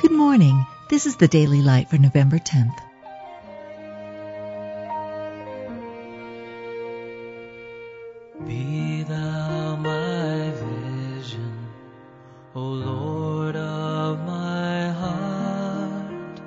Good morning. This is the Daily Light for November 10th. Be thou my vision, O Lord of my heart.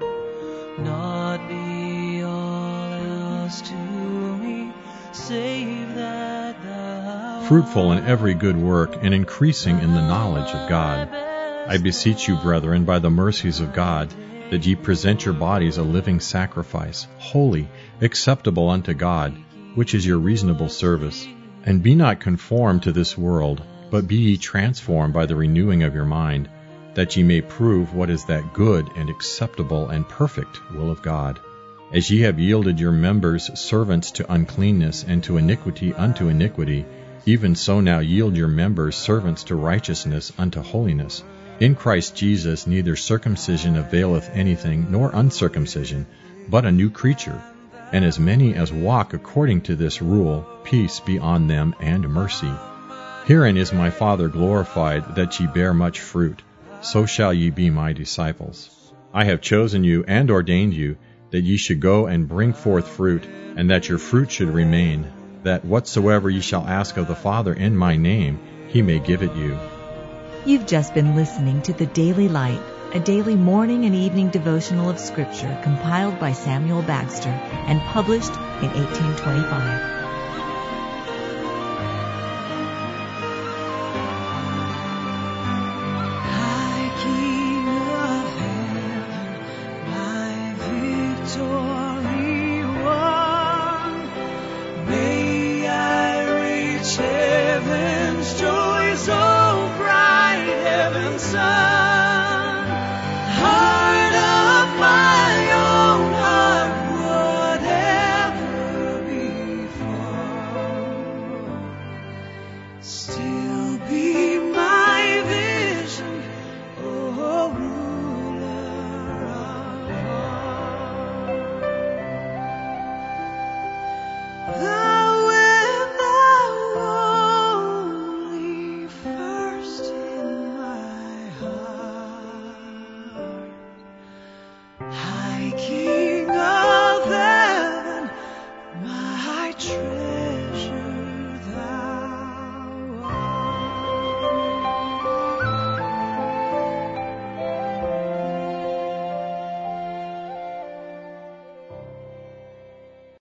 Not be all else to me, save that thou fruitful in every good work and increasing in the knowledge of God. I beseech you, brethren, by the mercies of God, that ye present your bodies a living sacrifice, holy, acceptable unto God, which is your reasonable service. And be not conformed to this world, but be ye transformed by the renewing of your mind, that ye may prove what is that good and acceptable and perfect will of God. As ye have yielded your members servants to uncleanness and to iniquity unto iniquity, even so now yield your members servants to righteousness unto holiness. In Christ Jesus neither circumcision availeth anything, nor uncircumcision, but a new creature. And as many as walk according to this rule, peace be on them and mercy. Herein is my Father glorified, that ye bear much fruit. So shall ye be my disciples. I have chosen you and ordained you, that ye should go and bring forth fruit, and that your fruit should remain, that whatsoever ye shall ask of the Father in my name, he may give it you. You've just been listening to the Daily Light, a daily morning and evening devotional of Scripture compiled by Samuel Bagster and published in 1825. High King sun.